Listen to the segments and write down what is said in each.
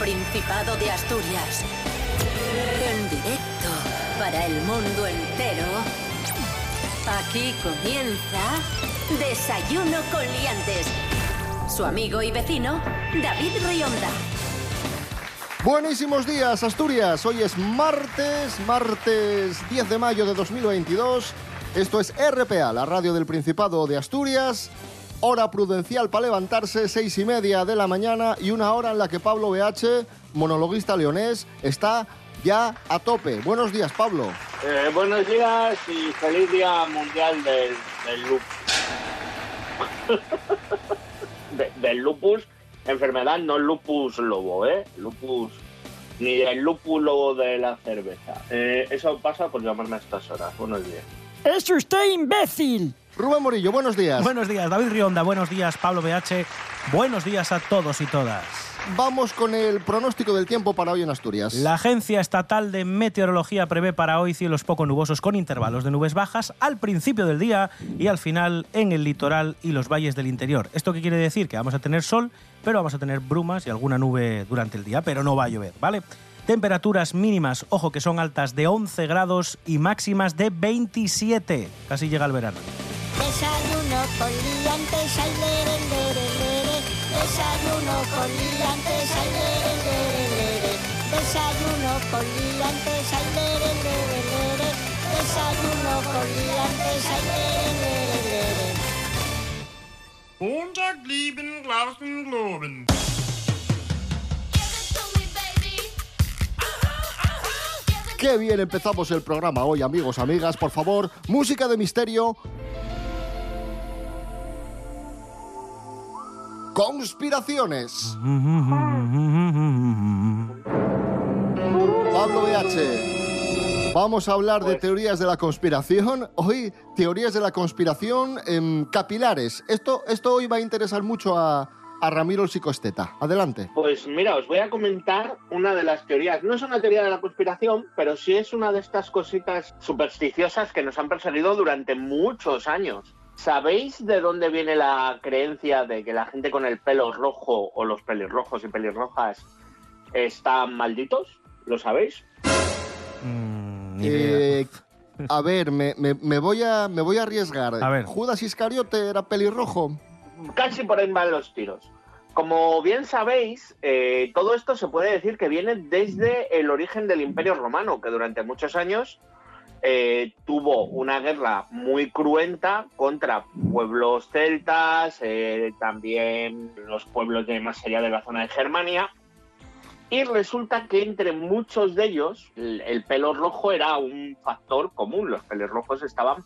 Principado de Asturias. En directo para el mundo entero. Aquí comienza Desayuno con Liantes. Su amigo y vecino, David Rionda. Buenísimos días, Asturias. Hoy es martes, martes 10 de mayo de 2022. Esto es RPA, la radio del Principado de Asturias. Hora prudencial para levantarse, seis y media de la mañana y una hora en la que Pablo BH, monologuista leonés, está ya a tope. Buenos días, Pablo. Eh, buenos días y feliz día mundial del, del lupus. De- del lupus, enfermedad, no lupus lobo, ¿eh? Lupus, ni el lúpulo de la cerveza. Eh, eso pasa por llamarme a estas horas. Buenos días. ¡Es usted imbécil! Rubén Morillo, buenos días. Buenos días, David Rionda. Buenos días, Pablo BH. Buenos días a todos y todas. Vamos con el pronóstico del tiempo para hoy en Asturias. La Agencia Estatal de Meteorología prevé para hoy cielos poco nubosos con intervalos de nubes bajas al principio del día y al final en el litoral y los valles del interior. ¿Esto qué quiere decir? Que vamos a tener sol, pero vamos a tener brumas y alguna nube durante el día, pero no va a llover, ¿vale? Temperaturas mínimas, ojo que son altas de 11 grados y máximas de 27. Casi llega el verano. Desayuno con liantes, ay, lere, lere, lere. Desayuno con liantes, ay, lere, lere, lere. Desayuno con liantes, ay, lere, lere, lere. Desayuno con liantes, ay, lere, lere, lere. Montag lieben, glauben, globen. Qué bien empezamos el programa hoy, amigos, amigas. Por favor, música de misterio. Conspiraciones. Pablo BH. Vamos a hablar de teorías de la conspiración. Hoy, teorías de la conspiración en capilares. Esto, esto hoy va a interesar mucho a, a Ramiro el psicoesteta. Adelante. Pues mira, os voy a comentar una de las teorías. No es una teoría de la conspiración, pero sí es una de estas cositas supersticiosas que nos han perseguido durante muchos años. ¿Sabéis de dónde viene la creencia de que la gente con el pelo rojo o los pelirrojos y pelirrojas están malditos? ¿Lo sabéis? Mm, ni idea. Eh, a ver, me, me- me voy a, me voy a arriesgar. A ver. Judas Iscariote era pelirrojo. Casi por ahí van los tiros. Como bien sabéis, eh, todo esto se puede decir que viene desde el origen del Imperio Romano, que durante muchos años eh, tuvo una guerra muy cruenta contra pueblos celtas, eh, también los pueblos de más allá de la zona de Germania. Y resulta que entre muchos de ellos el, el pelo rojo era un factor común. Los pelos rojos estaban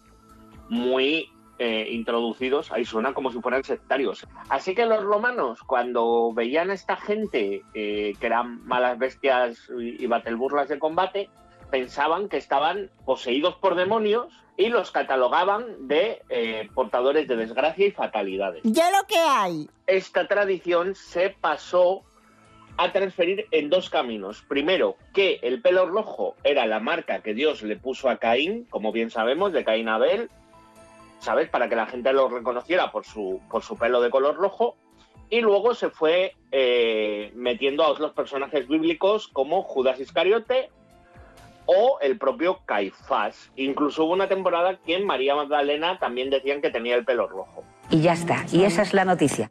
muy eh, introducidos, ahí suena como si fueran sectarios. Así que los romanos, cuando veían a esta gente eh, que eran malas bestias y, y batelburlas de combate, pensaban que estaban poseídos por demonios y los catalogaban de eh, portadores de desgracia y fatalidades. Ya lo que hay. Esta tradición se pasó a transferir en dos caminos. Primero, que el pelo rojo era la marca que Dios le puso a Caín, como bien sabemos, de Caín Abel, Para que la gente lo reconociera por su, pelo de color rojo. Y luego se fue eh, metiendo a otros personajes bíblicos como Judas Iscariote o el propio Caifás. Incluso hubo una temporada que María Magdalena también decían que tenía el pelo rojo. Y ya está. Y esa es la noticia.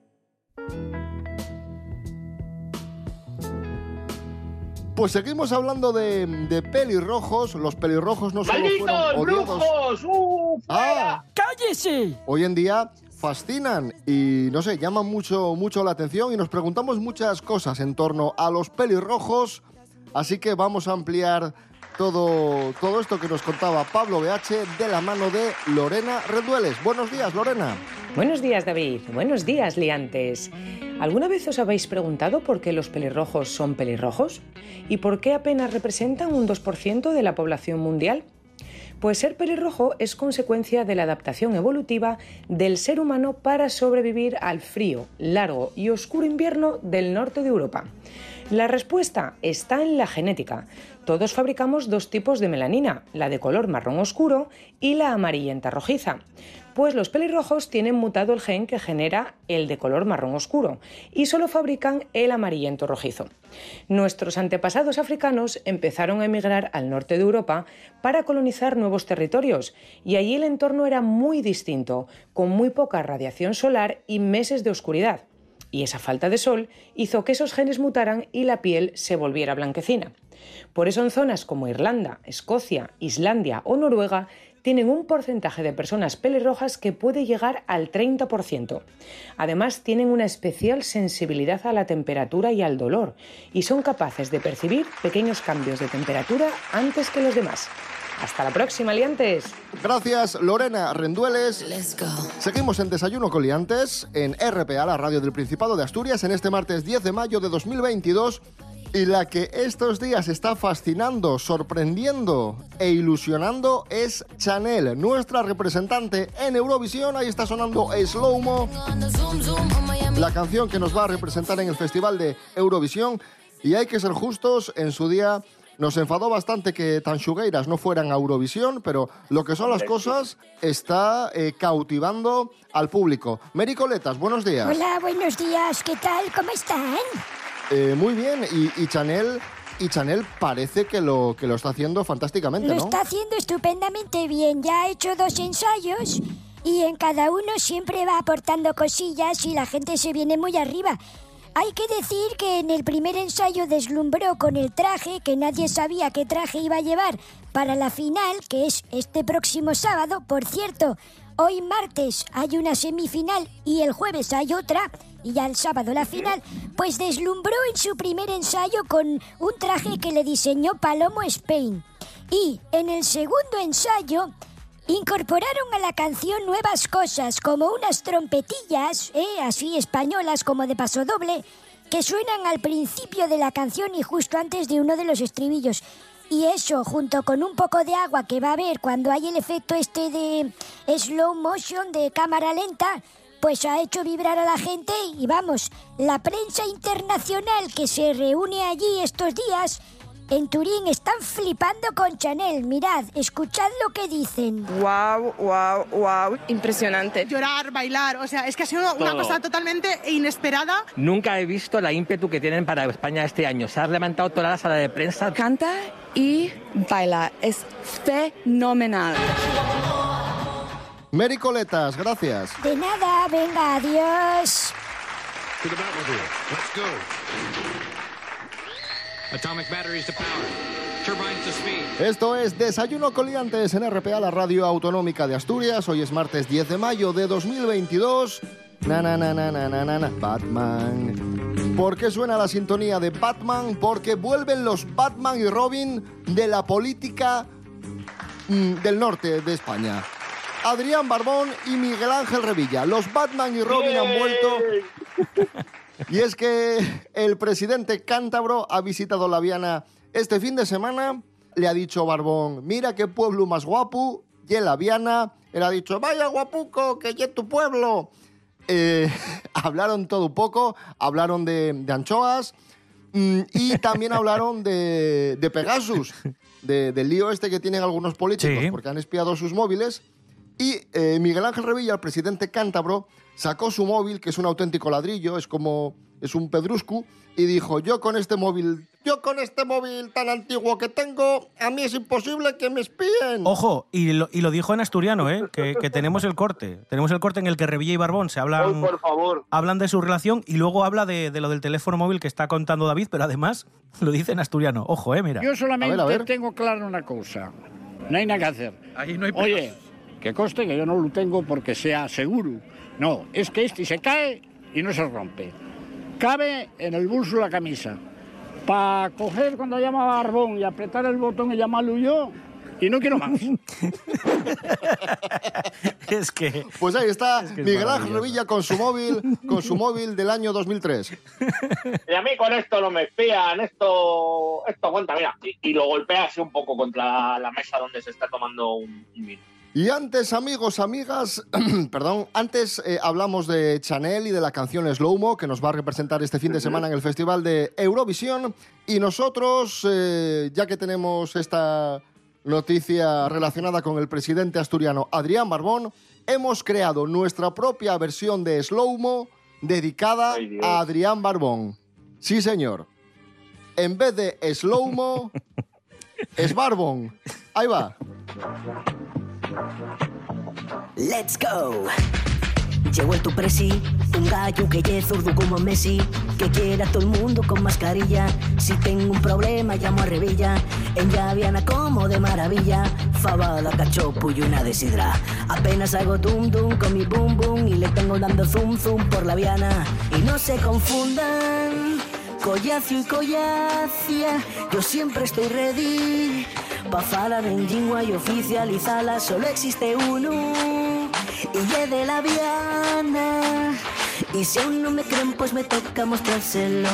Pues seguimos hablando de, de pelirrojos. Los pelirrojos no solo ¡Malditos fueron brujos! ¡Uh! Ah, ¡Cállese! hoy en día fascinan y no sé, llaman mucho, mucho la atención y nos preguntamos muchas cosas en torno a los pelirrojos. Así que vamos a ampliar todo, todo esto que nos contaba Pablo BH de la mano de Lorena Redueles. Buenos días, Lorena. Buenos días, David. Buenos días, liantes. ¿Alguna vez os habéis preguntado por qué los pelirrojos son pelirrojos? ¿Y por qué apenas representan un 2% de la población mundial? Pues ser pelirrojo es consecuencia de la adaptación evolutiva del ser humano para sobrevivir al frío, largo y oscuro invierno del norte de Europa. La respuesta está en la genética. Todos fabricamos dos tipos de melanina, la de color marrón oscuro y la amarillenta rojiza. Pues los pelirrojos tienen mutado el gen que genera el de color marrón oscuro y solo fabrican el amarillento rojizo. Nuestros antepasados africanos empezaron a emigrar al norte de Europa para colonizar nuevos territorios y allí el entorno era muy distinto, con muy poca radiación solar y meses de oscuridad. Y esa falta de sol hizo que esos genes mutaran y la piel se volviera blanquecina. Por eso en zonas como Irlanda, Escocia, Islandia o Noruega tienen un porcentaje de personas pelirrojas que puede llegar al 30%. Además, tienen una especial sensibilidad a la temperatura y al dolor y son capaces de percibir pequeños cambios de temperatura antes que los demás. Hasta la próxima, liantes. Gracias, Lorena Rendueles. Seguimos en Desayuno con Liantes, en RPA, la radio del Principado de Asturias, en este martes 10 de mayo de 2022. Y la que estos días está fascinando, sorprendiendo e ilusionando es Chanel, nuestra representante en Eurovisión. Ahí está sonando Slow Mo, la canción que nos va a representar en el Festival de Eurovisión. Y hay que ser justos, en su día nos enfadó bastante que Tanchugueiras no fueran a Eurovisión, pero lo que son las cosas está eh, cautivando al público. Mary Coletas, buenos días. Hola, buenos días. ¿Qué tal? ¿Cómo están? Eh, muy bien, y, y Chanel y Chanel parece que lo, que lo está haciendo fantásticamente, Lo está haciendo estupendamente bien. Ya ha hecho dos ensayos y en cada uno siempre va aportando cosillas y la gente se viene muy arriba. Hay que decir que en el primer ensayo deslumbró con el traje, que nadie sabía qué traje iba a llevar para la final, que es este próximo sábado. Por cierto, hoy martes hay una semifinal y el jueves hay otra, y ya el sábado la final. Pues deslumbró en su primer ensayo con un traje que le diseñó Palomo Spain. Y en el segundo ensayo Incorporaron a la canción nuevas cosas, como unas trompetillas, ¿eh? así españolas como de paso doble, que suenan al principio de la canción y justo antes de uno de los estribillos. Y eso, junto con un poco de agua que va a haber cuando hay el efecto este de slow motion, de cámara lenta, pues ha hecho vibrar a la gente y vamos, la prensa internacional que se reúne allí estos días en Turín están flipando con Chanel. Mirad, escuchad lo que dicen. Wow, wow, wow, impresionante. Llorar, bailar, o sea, es que ha sido una cosa totalmente inesperada. Nunca he visto la ímpetu que tienen para España este año. Se ha levantado toda la sala de prensa. Canta y baila, es fenomenal. Mary Coletas, gracias. De nada, venga, adiós. To the Batmobile. Let's go. Atomic batteries to power. Turbines to speed. Esto es Desayuno Coliantes en RPA, la radio autonómica de Asturias. Hoy es martes 10 de mayo de 2022. Na, na, na, na, na, na, na, na. Batman. ¿Por qué suena la sintonía de Batman? Porque vuelven los Batman y Robin de la política mm, del norte de España. Adrián Barbón y Miguel Ángel Revilla. Los Batman y Robin han vuelto. Y es que el presidente cántabro ha visitado la Viana este fin de semana. Le ha dicho Barbón, mira qué pueblo más guapo. Y en la Viana, él ha dicho, vaya guapuco, que es tu pueblo. Eh, hablaron todo un poco, hablaron de, de anchoas mm, y también hablaron de, de Pegasus, de- del lío este que tienen algunos políticos Sí. porque han espiado sus móviles. Y eh, Miguel Ángel Revilla, el presidente cántabro, sacó su móvil, que es un auténtico ladrillo, es como, es un pedruscu, y dijo, yo con este móvil, yo con este móvil tan antiguo que tengo, a mí es imposible que me espíen. Ojo, y lo, y lo dijo en asturiano, ¿eh? que, que tenemos el corte. Tenemos el corte en el que Revilla y Barbón se hablan, por favor. hablan de su relación y luego habla de, de lo del teléfono móvil que está contando David, pero además lo dice en asturiano. Ojo, ¿eh? Mira. Yo solamente A ver, a ver. tengo claro una cosa. No hay nada que hacer. Ahí no hay Oye, que conste que yo no lo tengo porque sea seguro. No, es que este se cae y no se rompe. Cabe en el bolso la camisa. Para coger cuando llama Barbón y apretar el botón y llamarlo yo. Y no quiero más. es que. Pues ahí está que es Miguel Ángel. Revilla con su móvil, con su móvil del año 2003. Y a mí con esto no me espían, esto, esto aguanta, mira. Y, y lo golpea así un poco contra la, mesa donde se está tomando un vino. Y antes, amigos, amigas, perdón, antes eh, hablamos de Chanel y de la canción Slow-Mo que nos va a representar este fin de semana en el Festival de Eurovisión. Y nosotros, eh, ya que tenemos esta noticia relacionada con el presidente asturiano Adrián Barbón, hemos creado nuestra propia versión de Slow-Mo dedicada Ay, Dios. a Adrián Barbón. Sí, señor. En vez de Slow-Mo, es Barbón. Ahí va. Let's go. Llegó el tu presi, un gallo que es zurdo como Messi, que quiere a todo el mundo con mascarilla. Si tengo un problema llamo a Revilla, en Llaviana como de maravilla. Fabada, cachopo y una desidra. Apenas hago dum dum con mi boom boom y le tengo dando zoom zoom por la viana. Y no se confundan, collacio y collacia, yo siempre estoy ready. En lingua y oficializarla solo existe uno y es de la Viana. Y si aún no me creen, pues me toca mostrárselo.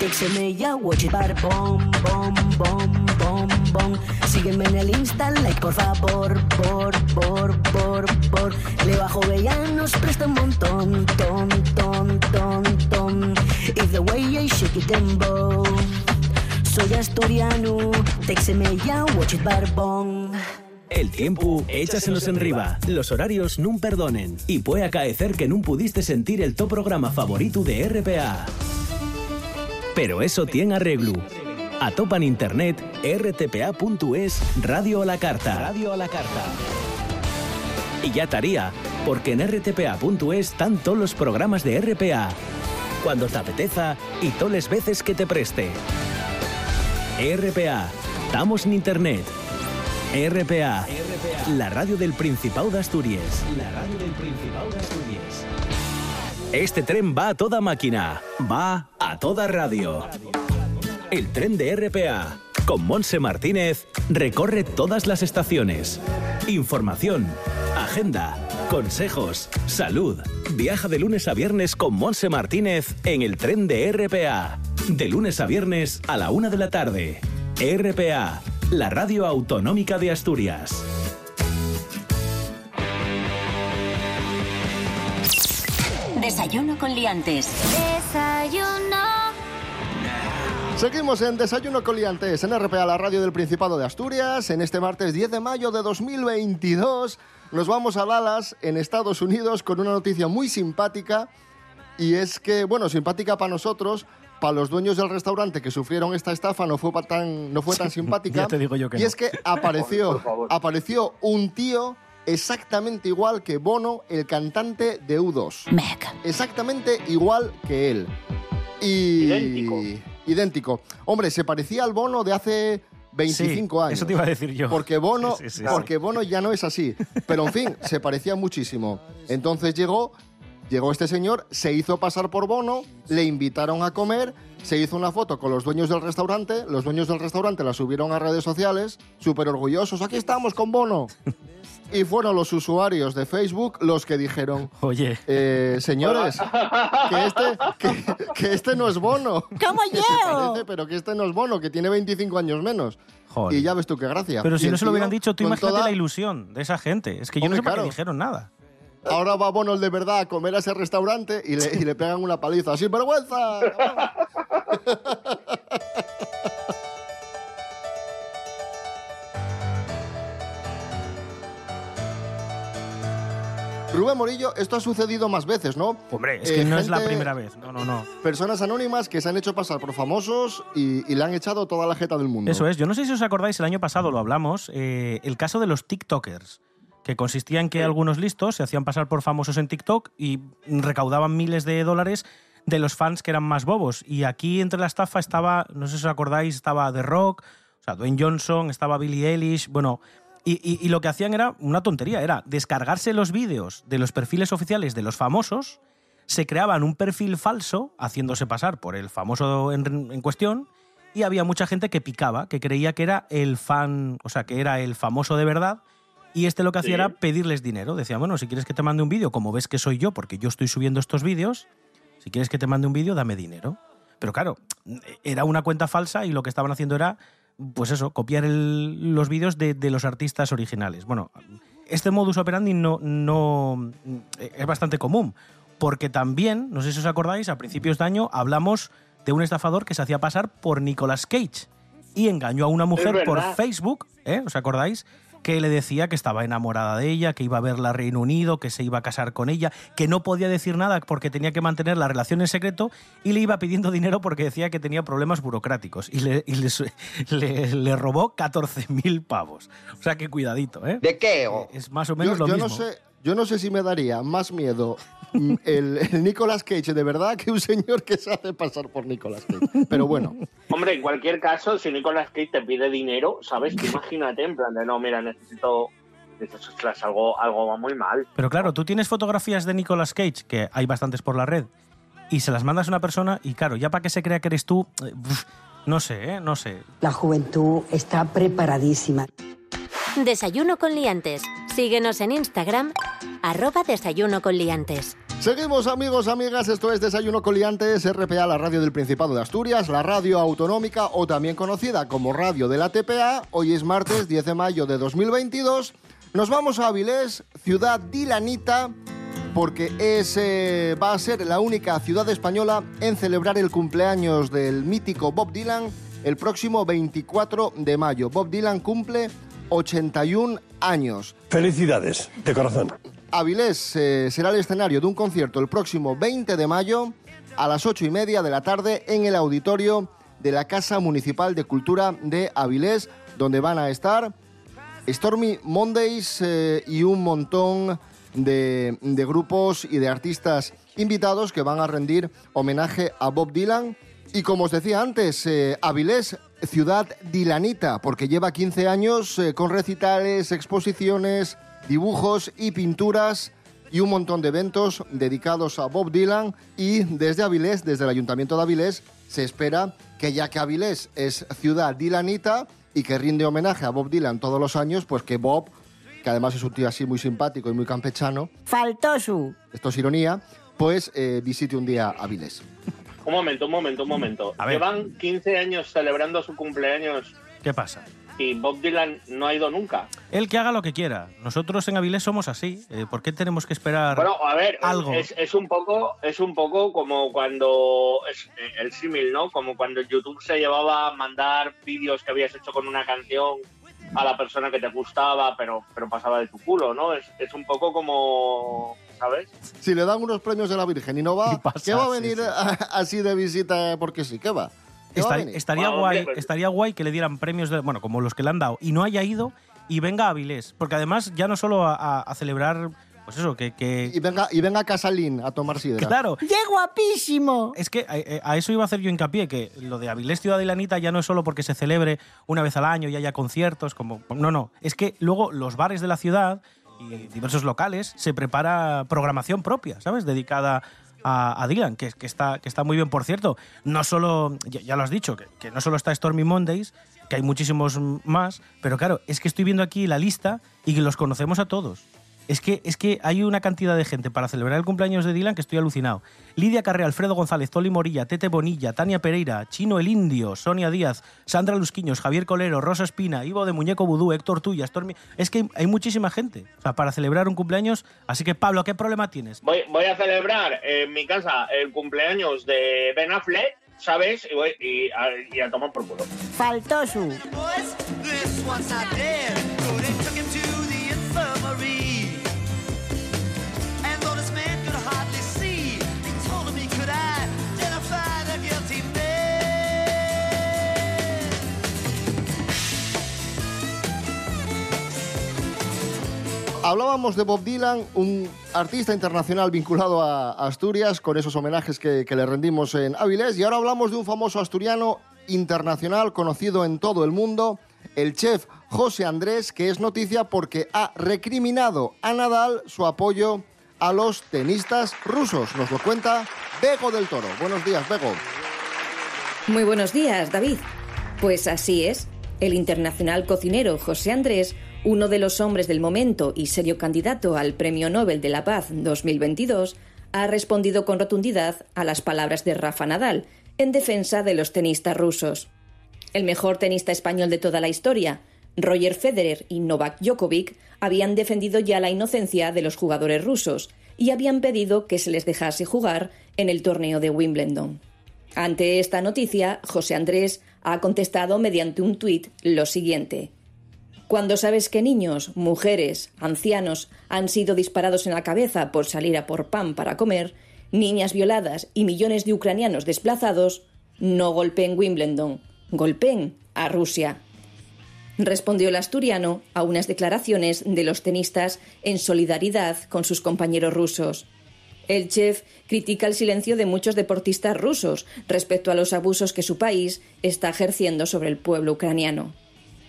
Texeme ya, watch it, bar, bom, bom, bom, bom, bom. Sígueme en el Insta, like, por favor, por, por, por, por. Le bajo nos presta un montón, ton, ton, ton, ton. Y the way I shake it dembow. Soy asturiano, texeme ya, watch it, barbón. El tiempo, échasenos en riba. Los horarios nun perdonen. Y puede acaecer que nun pudiste sentir el top programa favorito de RPA. Pero eso tiene arreglo. A topa en internet rtpa.es Radio a la carta. Radio a la carta. Y ya estaría, porque en rtpa.es están todos los programas de RPA. Cuando te apeteza y todas las veces que te preste. RPA. Estamos en internet. RPA, la radio del Principado de Asturias. La radio del Principado de Asturias. Este tren va a toda máquina, va a toda radio. El tren de RPA, con Monse Martínez, recorre todas las estaciones. Información, agenda, consejos, salud. Viaja de lunes a viernes con Monse Martínez en el tren de RPA. De lunes a viernes a la una de la tarde. RPA, la radio autonómica de Asturias. Desayuno con liantes. Desayuno. Seguimos en Desayuno Coliantes en RPA, la radio del Principado de Asturias. En este martes 10 de mayo de 2022 nos vamos a Dallas, en Estados Unidos, con una noticia muy simpática. Y es que, bueno, simpática para nosotros, para los dueños del restaurante que sufrieron esta estafa no fue, tan, no fue tan simpática. ya te digo yo que y no. es que apareció, apareció un tío exactamente igual que Bono, el cantante de U2. Exactamente igual que él. Y... Idéntico. Idéntico. Hombre, se parecía al Bono de hace 25 Sí, años. eso te iba a decir yo. Porque Bono, Sí, sí, sí, porque Bono ya no es así. Pero en fin, se parecía muchísimo. Entonces llegó, llegó este señor, se hizo pasar por Bono, le invitaron a comer, se hizo una foto con los dueños del restaurante, los dueños del restaurante la subieron a redes sociales, súper orgullosos, aquí estamos con Bono. Y fueron los usuarios de Facebook los que dijeron, Oye, eh, señores, que este, que, que este no es Bono. ¿Cómo parece, pero que este no es Bono, que tiene 25 años menos. Joder. Y ya ves tú qué gracia. pero si no se lo hubieran dicho, tú imagínate toda- la ilusión de esa gente. Es que yo Hombre, no sé para qué dijeron nada. Ahora va Bono el de verdad a comer a ese restaurante y le, y le pegan una paliza. ¡Sin vergüenza! Rubén Morillo, esto ha sucedido más veces, ¿no? Hombre, es que Eh, no es la primera vez. No, no, no. Personas anónimas que se han hecho pasar por famosos y, y le han echado toda la jeta del mundo. Eso es. Yo no sé si os acordáis, el año pasado lo hablamos, eh, el caso de los TikTokers, que consistía en que algunos listos se hacían pasar por famosos en TikTok y recaudaban miles de dólares de los fans que eran más bobos. Y aquí entre la estafa estaba, no sé si os acordáis, estaba The Rock, o sea, Dwayne Johnson, estaba Billie Eilish, bueno... Y, y- y lo que hacían era una tontería, era descargarse los vídeos de los perfiles oficiales de los famosos, se creaban un perfil falso, haciéndose pasar por el famoso en, en cuestión, y había mucha gente que picaba, que creía que era el fan, o sea, que era el famoso de verdad, y este lo que hacía era pedirles dinero. Decía, bueno, si quieres que te mande un vídeo, como ves que soy yo, porque yo estoy subiendo estos vídeos, si quieres que te mande un vídeo, dame dinero. Pero claro, era una cuenta falsa y lo que estaban haciendo era, pues eso, copiar el- los vídeos de, de los artistas originales. Bueno, este modus operandi no, no es bastante común, porque también, no sé si os acordáis, a principios de año hablamos de un estafador que se hacía pasar por Nicolas Cage y engañó a una mujer por. Facebook, ¿eh? ¿os acordáis? Que le decía que estaba enamorada de ella, que iba a verla a Reino Unido, que se iba a casar con ella, que no podía decir nada porque tenía que mantener la relación en secreto y le iba pidiendo dinero porque decía que tenía problemas burocráticos y le, y le le- le robó 14.000 pavos. O sea que cuidadito, ¿eh? ¿De qué? Es más o Yo, menos lo yo mismo. no sé, yo no sé si me daría más miedo el, el Nicolas Cage de verdad que un señor que se hace pasar por Nicolas Cage. Pero bueno, Hombre, en cualquier caso, si Nicolas Cage te pide dinero, ¿sabes? Tú imagínate, en plan de, no, mira, necesito... necesito ostras, algo, algo va muy mal. Pero claro, tú tienes fotografías de Nicolas Cage, que hay bastantes por la red, y se las mandas a una persona, y claro, ya para que se crea que eres tú, eh, no sé, ¿eh? No sé. La juventud está preparadísima. Desayuno con liantes. Síguenos en Instagram, arroba desayuno con liantes. Seguimos amigos, amigas, esto es Desayuno Coliantes, RPA, la radio del Principado de Asturias, la radio autonómica o también conocida como radio de la TPA. Hoy es martes 10 de mayo de 2022. Nos vamos a Avilés, ciudad dilanita, porque es, va a ser la única ciudad española en celebrar el cumpleaños del mítico Bob Dylan el próximo 24 de mayo. Bob Dylan cumple 81 años. Felicidades, de corazón. Avilés eh, será el escenario de un concierto el próximo 20 de mayo a las 8 y media de la tarde en el auditorio de la Casa Municipal de Cultura de Avilés, donde van a estar Stormy Mondays eh, y un montón de, de grupos y de artistas invitados que van a rendir homenaje a Bob Dylan. Y como os decía antes, eh, Avilés, ciudad dilanita, porque lleva 15 años eh, con recitales, exposiciones, dibujos y pinturas y un montón de eventos dedicados a Bob Dylan y desde Avilés, desde el Ayuntamiento de Avilés, se espera que ya que Avilés es ciudad dilanita y que rinde homenaje a Bob Dylan todos los años, pues que Bob, que además es un tío así muy simpático y muy campechano, Faltó su. esto es ironía, pues eh, visite un día Avilés. Un momento, un momento, un momento. A. Llevan 15 años celebrando su cumpleaños ¿Qué pasa? y Bob Dylan no ha ido nunca. Él que haga lo que quiera. Nosotros en Avilés somos así. Eh, ¿Por qué tenemos que esperar Bueno, a ver, algo? Es, es un poco, es un poco como cuando es eh, el símil, ¿no? Como cuando YouTube se llevaba a mandar vídeos que habías hecho con una canción a la persona que te gustaba, pero, pero pasaba de tu culo, ¿no? Es, es un poco como, ¿sabes? Si le dan unos premios de la Virgen y no va, pasa, ¿qué va a venir sí. a- así de visita porque sí? ¿Qué va? ¿Qué va a Esta- venir? estaría, Bueno, guay, hombre, pues- estaría guay que le dieran premios, de, bueno, como los que le han dado, y no haya ido y venga a Avilés. Porque además, ya no solo a, a- a celebrar, pues eso, que. que- Y venga, y venga Casalín a tomar sidra. claro, ¡Qué guapísimo! es que eh, a, a eso iba a hacer yo hincapié, que lo de Avilés Ciudad de Lanita ya no es solo porque se celebre una vez al año y haya conciertos, como. No, no. Es que luego los bares de la ciudad y diversos locales se prepara programación propia, ¿sabes? Dedicada a, Dylan, que, está, que está muy bien, por cierto. No solo, ya, ya lo has dicho, que, que no solo está Stormy Mondays, que hay muchísimos más, pero claro, es que estoy viendo aquí la lista y que los conocemos a todos. Es que, es que hay una cantidad de gente para celebrar el cumpleaños de Dylan que estoy alucinado. Lidia Carrera, Alfredo González, Toli Morilla, Tete Bonilla, Tania Pereira, Chino el Indio, Sonia Díaz, Sandra Lusquiños, Javier Colero, Rosa Espina, Ivo de Muñeco Vudú, Héctor Tuya, Stormy... Es que hay muchísima gente o sea, para celebrar un cumpleaños. Así que, Pablo, ¿qué problema tienes? Voy, voy a celebrar en mi casa el cumpleaños de Ben Affleck, ¿sabes? Y, voy, y, a, y a tomar por culo. Faltó Hablábamos de Bob Dylan, un artista internacional vinculado a Asturias, con esos homenajes que, le rendimos en Avilés, y ahora hablamos de un famoso asturiano internacional conocido en todo el mundo, el chef José Andrés, que es noticia porque ha recriminado a Nadal su apoyo a los tenistas rusos. Nos lo cuenta Bego del Toro. Buenos días, Bego. Muy buenos días, David. Pues así es. El internacional cocinero José Andrés, uno de los hombres del momento y serio candidato al Premio Nobel de la Paz 2022, ha respondido con rotundidad a las palabras de Rafa Nadal en defensa de los tenistas rusos. El mejor tenista español de toda la historia Roger Federer y Novak Djokovic habían defendido ya la inocencia de los jugadores rusos y habían pedido que se les dejase jugar en el torneo de Wimbledon. Ante esta noticia, José Andrés ha contestado mediante un tuit lo siguiente. Cuando sabes que niños, mujeres, ancianos han sido disparados en la cabeza por salir a por pan para comer, niñas violadas y millones de ucranianos desplazados, no golpeen Wimbledon, golpeen a Rusia. Respondió el asturiano a unas declaraciones de los tenistas en solidaridad con sus compañeros rusos. El chef critica el silencio de muchos deportistas rusos respecto a los abusos que su país está ejerciendo sobre el pueblo ucraniano.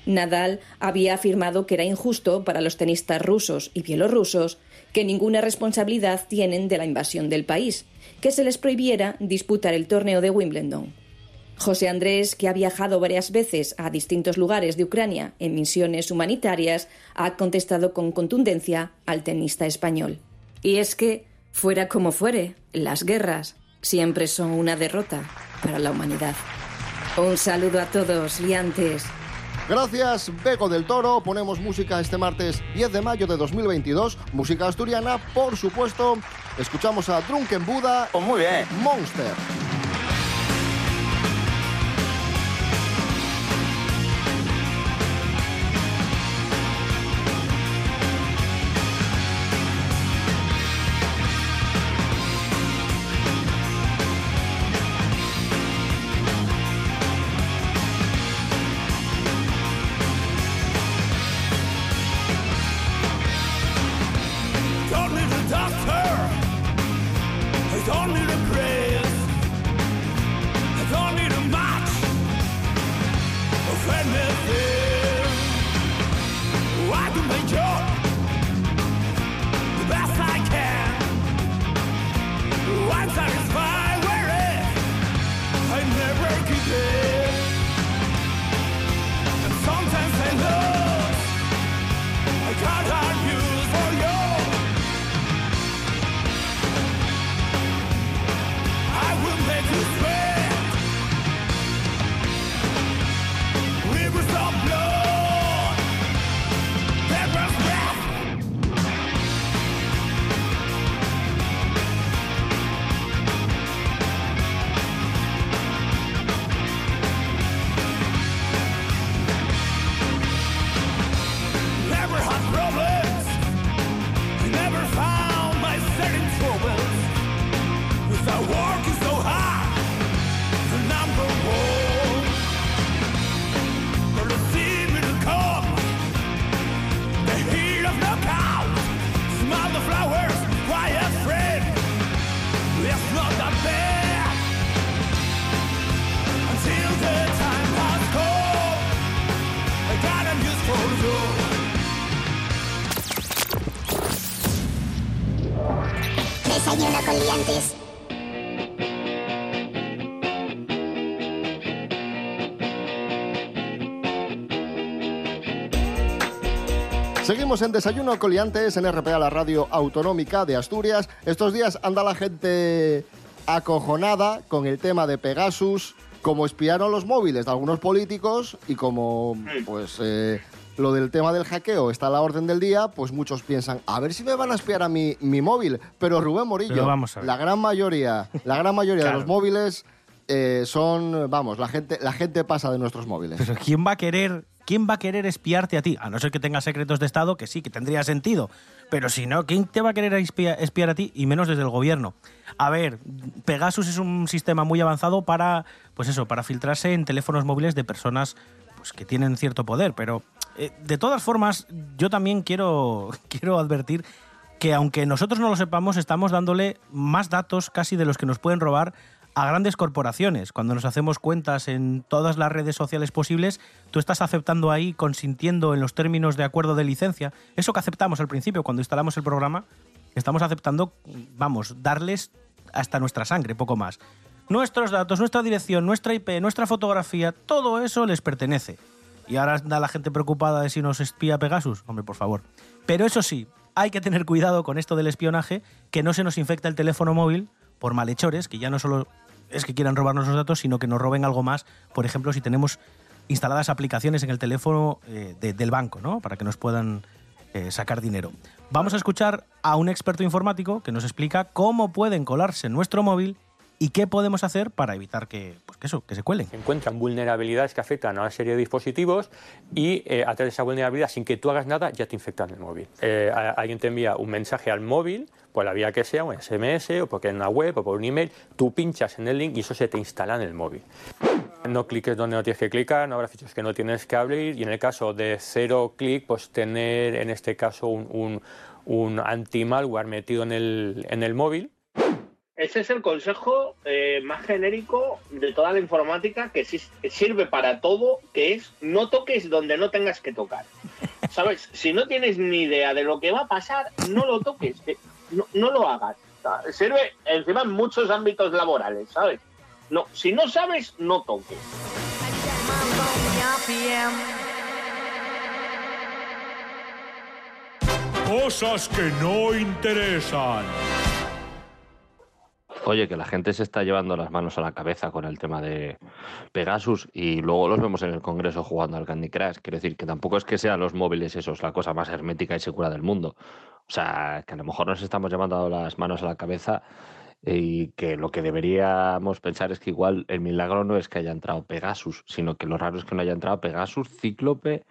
Nadal había afirmado que era injusto para los tenistas rusos y bielorrusos que ninguna responsabilidad tienen de la invasión del país, que se les prohibiera disputar el torneo de Wimbledon. José Andrés, que ha viajado varias veces a distintos lugares de Ucrania en misiones humanitarias, ha contestado con contundencia al tenista español. Y es que, fuera como fuere, las guerras siempre son una derrota para la humanidad. Un saludo a todos, liantes. Gracias, Bego del Toro. Ponemos música este martes 10 de mayo de 2022. Música asturiana, por supuesto. Escuchamos a Drunken Buda. muy bien. Monster. I En Desayuno Coliantes en RPA, la radio autonómica de Asturias. Estos días anda la gente acojonada con el tema de Pegasus, como espiaron los móviles de algunos políticos y como pues eh, lo del tema del hackeo está a la orden del día, pues muchos piensan, a ver si me van a espiar a mi, mi móvil. Pero Rubén Morillo, Pero vamos a ver. la gran mayoría, la gran mayoría de los móviles eh, son, vamos, la gente, la gente pasa de nuestros móviles. Pero ¿quién va a querer, quién va a querer espiarte a ti? A no ser que tengas secretos de Estado, que sí, que tendría sentido. Pero si no, ¿quién te va a querer espia- espiar a ti? Y menos desde el gobierno. A ver, Pegasus es un sistema muy avanzado para, pues eso, para filtrarse en teléfonos móviles de personas pues, que tienen cierto poder. Pero eh, de todas formas, yo también quiero, quiero advertir que aunque nosotros no lo sepamos, estamos dándole más datos casi de los que nos pueden robar a grandes corporaciones. Cuando nos hacemos cuentas en todas las redes sociales posibles, tú estás aceptando ahí, consintiendo en los términos de acuerdo de licencia, eso que aceptamos al principio cuando instalamos el programa, estamos aceptando, vamos, darles hasta nuestra sangre, poco más. Nuestros datos, nuestra dirección, nuestra IP, nuestra fotografía, todo eso les pertenece. Y ahora anda la gente preocupada de si nos espía Pegasus. Hombre, por favor. Pero eso sí, hay que tener cuidado con esto del espionaje, que no se nos infecta el teléfono móvil por malhechores, que ya no solo es que quieran robarnos los datos, sino que nos roben algo más. Por ejemplo, si tenemos instaladas aplicaciones en el teléfono eh, de- del banco, ¿no? Para que nos puedan eh, sacar dinero. Vamos a escuchar a un experto informático que nos explica cómo pueden colarse en nuestro móvil y qué podemos hacer para evitar que, pues, que eso, que se cuelen. encuentran vulnerabilidades que afectan a una serie de dispositivos y eh, a través de esa vulnerabilidad, sin que tú hagas nada, ya te infectan el móvil. Eh, alguien te envía un mensaje al móvil, por la vía que sea, un SMS o porque en una web o por un email, tú pinchas en el link y eso se te instala en el móvil. No cliques donde no tienes que clicar, no habrá fichas que no tienes que abrir y en el caso de cero clic, pues tener en este caso un, un, un anti-malware metido en el, en el móvil Ese es el consejo eh, más genérico de toda la informática que, sirve para todo, que es no toques donde no tengas que tocar. ¿Sabes? Si no tienes ni idea de lo que va a pasar, no lo toques, que no, no lo hagas. Sirve encima en muchos ámbitos laborales, ¿sabes? No, si no sabes, no toques. Cosas que no interesan. Oye, que la gente se está llevando las manos a la cabeza con el tema de Pegasus y luego los vemos en el Congreso jugando al Candy Crush. Quiero decir que tampoco es que sean los móviles esos la cosa más hermética y segura del mundo. O sea, que a lo mejor nos estamos llevando las manos a la cabeza y que lo que deberíamos pensar es que igual el milagro no es que haya entrado Pegasus, sino que lo raro es que no haya entrado Pegasus, Cíclope,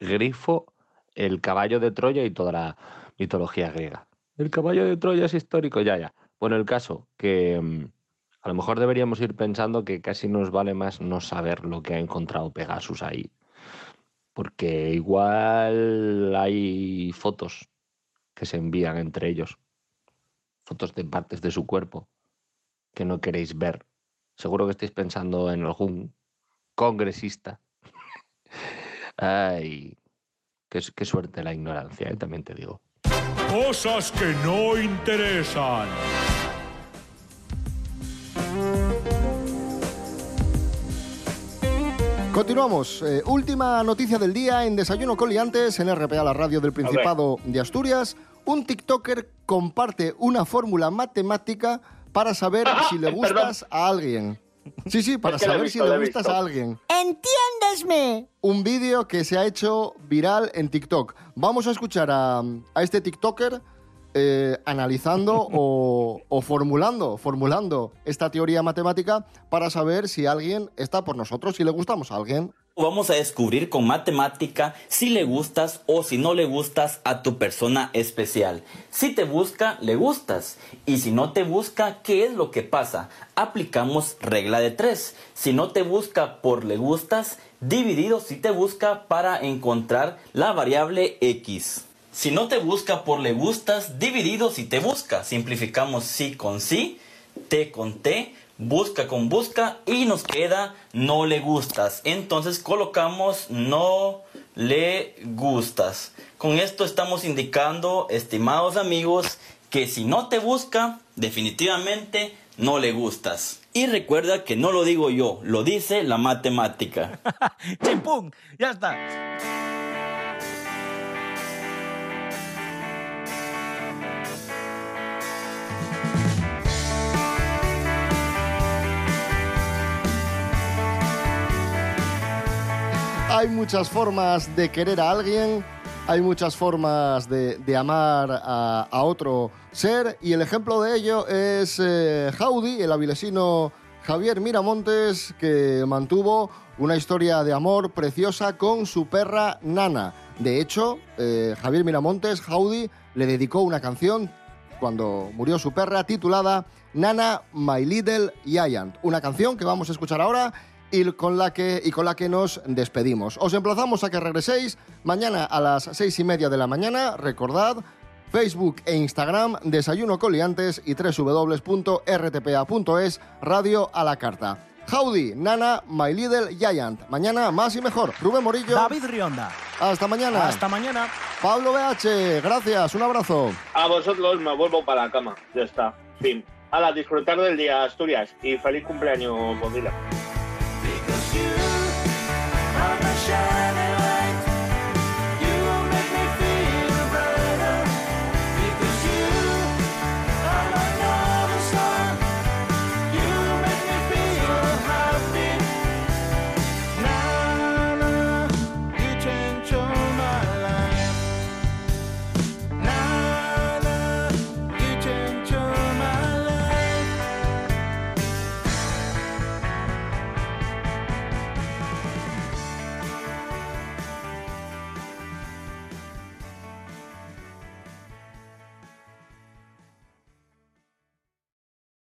Grifo, el caballo de Troya y toda la mitología griega. El caballo de Troya es histórico, ya, ya. Bueno, el caso que mm, a lo mejor deberíamos ir pensando que casi nos vale más no saber lo que ha encontrado Pegasus ahí. Porque igual hay fotos que se envían entre ellos. Fotos de partes de su cuerpo que no queréis ver. Seguro que estáis pensando en algún congresista. Ay, qué, suerte la ignorancia, ¿eh? también te digo. Cosas que no interesan. Continuamos. Eh, última noticia del día en Desayuno con Liantes en RPA, la radio del Principado de Asturias. Un TikToker comparte una fórmula matemática para saber si le gustas a alguien. Sí, sí, para Es que saber visto, si le gustas visto. a alguien. ¡Entiéndesme! Un vídeo que se ha hecho viral en TikTok. Vamos a escuchar a, a este TikToker eh, analizando o, o formulando, formulando esta teoría matemática para saber si alguien está por nosotros, si le gustamos a alguien. Vamos a descubrir con matemática si le gustas o si no le gustas a tu persona especial. Si te busca, le gustas. Y si no te busca, ¿qué es lo que pasa? Aplicamos regla de tres. Si no te busca por le gustas, dividido si te busca para encontrar la variable x. Si no te busca por le gustas, dividido si te busca. Simplificamos sí con sí, t con t, busca con busca y nos queda no le gustas. Entonces colocamos no le gustas. Con esto estamos indicando, estimados amigos, que si no te busca, definitivamente no le gustas. Y recuerda que no lo digo yo, lo dice la matemática. ¡Chimpum! Ya está. Hay muchas formas de querer a alguien, hay muchas formas de, amar a, a otro ser y el ejemplo de ello es eh, Jaudi, el avilesino Javier Miramontes, que mantuvo una historia de amor preciosa con su perra Nana. De hecho, eh, Javier Miramontes, Jaudi, le dedicó una canción cuando murió su perra titulada Nana My Little Giant, una canción que vamos a escuchar ahora y con la que, y con la que nos despedimos. Os emplazamos a que regreséis mañana a las seis y media de la mañana. Recordad, Facebook e Instagram, Desayuno Coliantes y www.rtpa.es, Radio a la Carta. Howdy, Nana, My Little Giant. Mañana más y mejor. Rubén Morillo. David Rionda. Hasta mañana. Hasta mañana. Pablo BH, gracias. Un abrazo. A vosotros me vuelvo para la cama. Ya está. Fin. A disfrutar del día, Asturias. Y feliz cumpleaños, Bodila.